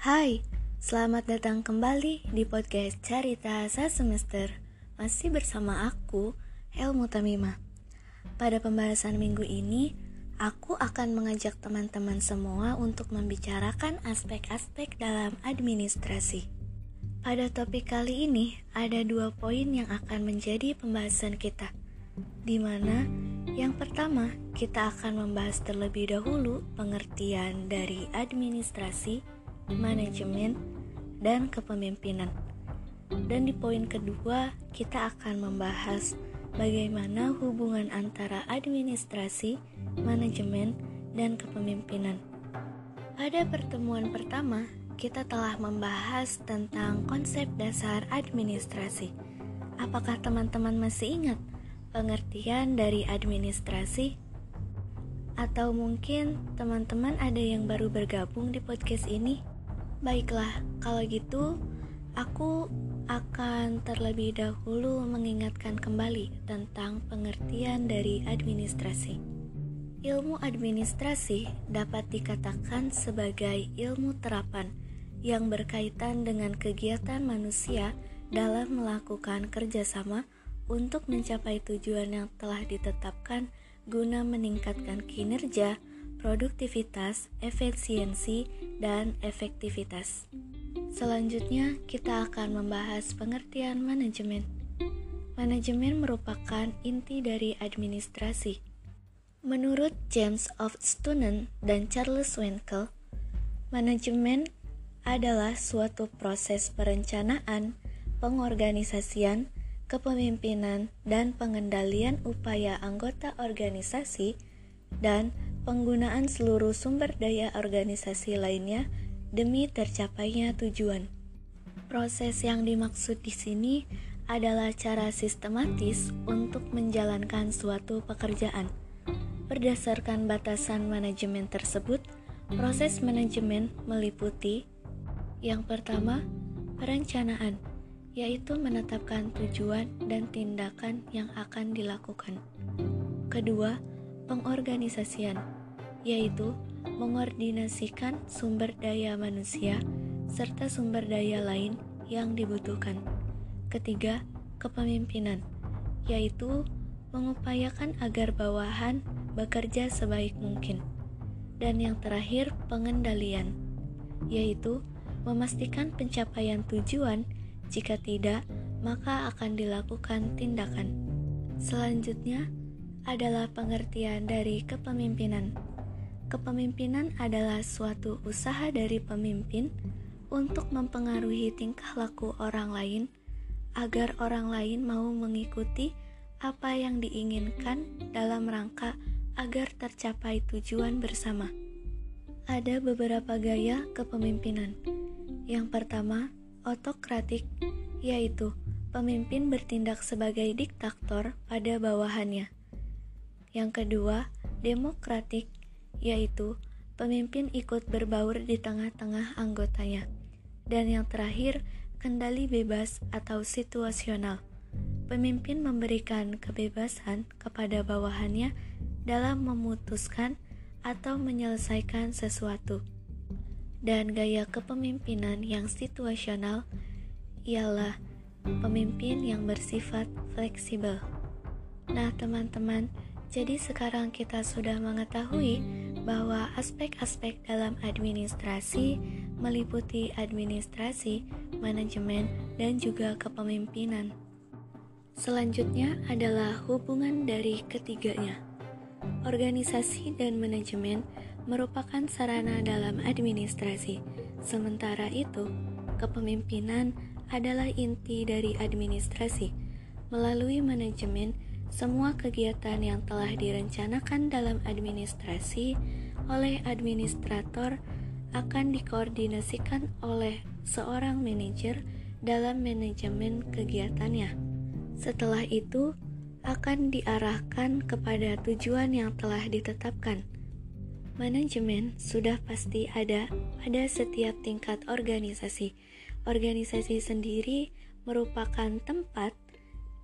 Hai, selamat datang kembali di podcast Cerita Saat Semester Masih bersama aku, Helmu Tamima. Pada pembahasan minggu ini, aku akan mengajak teman-teman semua untuk membicarakan aspek-aspek dalam administrasi. Pada topik kali ini, ada dua poin yang akan menjadi pembahasan kita di mana yang pertama kita akan membahas terlebih dahulu pengertian dari administrasi manajemen, dan kepemimpinan. Dan di poin kedua, kita akan membahas bagaimana hubungan antara administrasi, manajemen, dan kepemimpinan. Pada pertemuan pertama, kita telah membahas tentang konsep dasar administrasi. Apakah teman-teman masih ingat pengertian dari administrasi? Atau mungkin teman-teman ada yang baru bergabung di podcast ini? Baiklah, kalau gitu aku akan terlebih dahulu mengingatkan kembali tentang pengertian dari administrasi. Ilmu administrasi dapat dikatakan sebagai ilmu terapan yang berkaitan dengan kegiatan manusia dalam melakukan kerjasama untuk mencapai tujuan yang telah ditetapkan guna meningkatkan kinerja, produktivitas, efisiensi, dan efektivitas. Selanjutnya, kita akan membahas pengertian manajemen. Manajemen merupakan inti dari administrasi. Menurut James of Stunen dan Charles Winkel, manajemen adalah suatu proses perencanaan, pengorganisasian, kepemimpinan, dan pengendalian upaya anggota organisasi dan penggunaan seluruh sumber daya organisasi lainnya demi tercapainya tujuan. Proses yang dimaksud di sini adalah cara sistematis untuk menjalankan suatu pekerjaan. Berdasarkan batasan manajemen tersebut, proses manajemen meliputi yang pertama, perencanaan, yaitu menetapkan tujuan dan tindakan yang akan dilakukan. Kedua, pengorganisasian, yaitu mengordinasikan sumber daya manusia serta sumber daya lain yang dibutuhkan. Ketiga, kepemimpinan, yaitu mengupayakan agar bawahan bekerja sebaik mungkin. Dan yang terakhir, pengendalian, yaitu memastikan pencapaian tujuan. Jika tidak, maka akan dilakukan tindakan. Selanjutnya, adalah pengertian dari kepemimpinan. Kepemimpinan adalah suatu usaha dari pemimpin untuk mempengaruhi tingkah laku orang lain agar orang lain mau mengikuti apa yang diinginkan dalam rangka agar tercapai tujuan bersama. Ada beberapa gaya kepemimpinan. Yang pertama, otokratik, yaitu pemimpin bertindak sebagai diktator pada bawahannya. Yang kedua, demokratik, yaitu pemimpin ikut berbaur di tengah-tengah anggotanya. Dan yang terakhir, kendali bebas atau situasional. Pemimpin memberikan kebebasan kepada bawahannya dalam memutuskan atau menyelesaikan sesuatu. Dan gaya kepemimpinan yang situasional ialah pemimpin yang bersifat fleksibel. Nah, teman-teman, jadi sekarang kita sudah mengetahui bahwa aspek-aspek dalam administrasi meliputi administrasi, manajemen, dan juga kepemimpinan. Selanjutnya adalah hubungan dari ketiganya. Organisasi dan manajemen merupakan sarana dalam administrasi, sementara itu kepemimpinan adalah inti dari administrasi. Melalui manajemen, semua kegiatan yang telah direncanakan dalam administrasi oleh administrator akan dikoordinasikan oleh seorang manajer dalam manajemen kegiatannya. Setelah itu, akan diarahkan kepada tujuan yang telah ditetapkan. Manajemen sudah pasti ada pada setiap tingkat organisasi. Organisasi sendiri merupakan tempat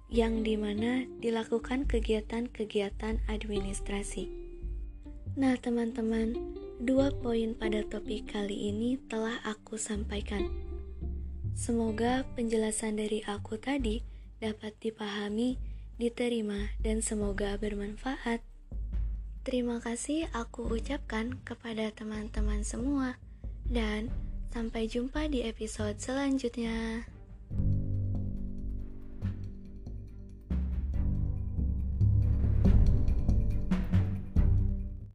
yang di mana dilakukan kegiatan-kegiatan administrasi. Nah, teman-teman, dua poin pada topik kali ini telah aku sampaikan. Semoga penjelasan dari aku tadi dapat dipahami, diterima, dan semoga bermanfaat. Terima kasih aku ucapkan kepada teman-teman semua, dan sampai jumpa di episode selanjutnya.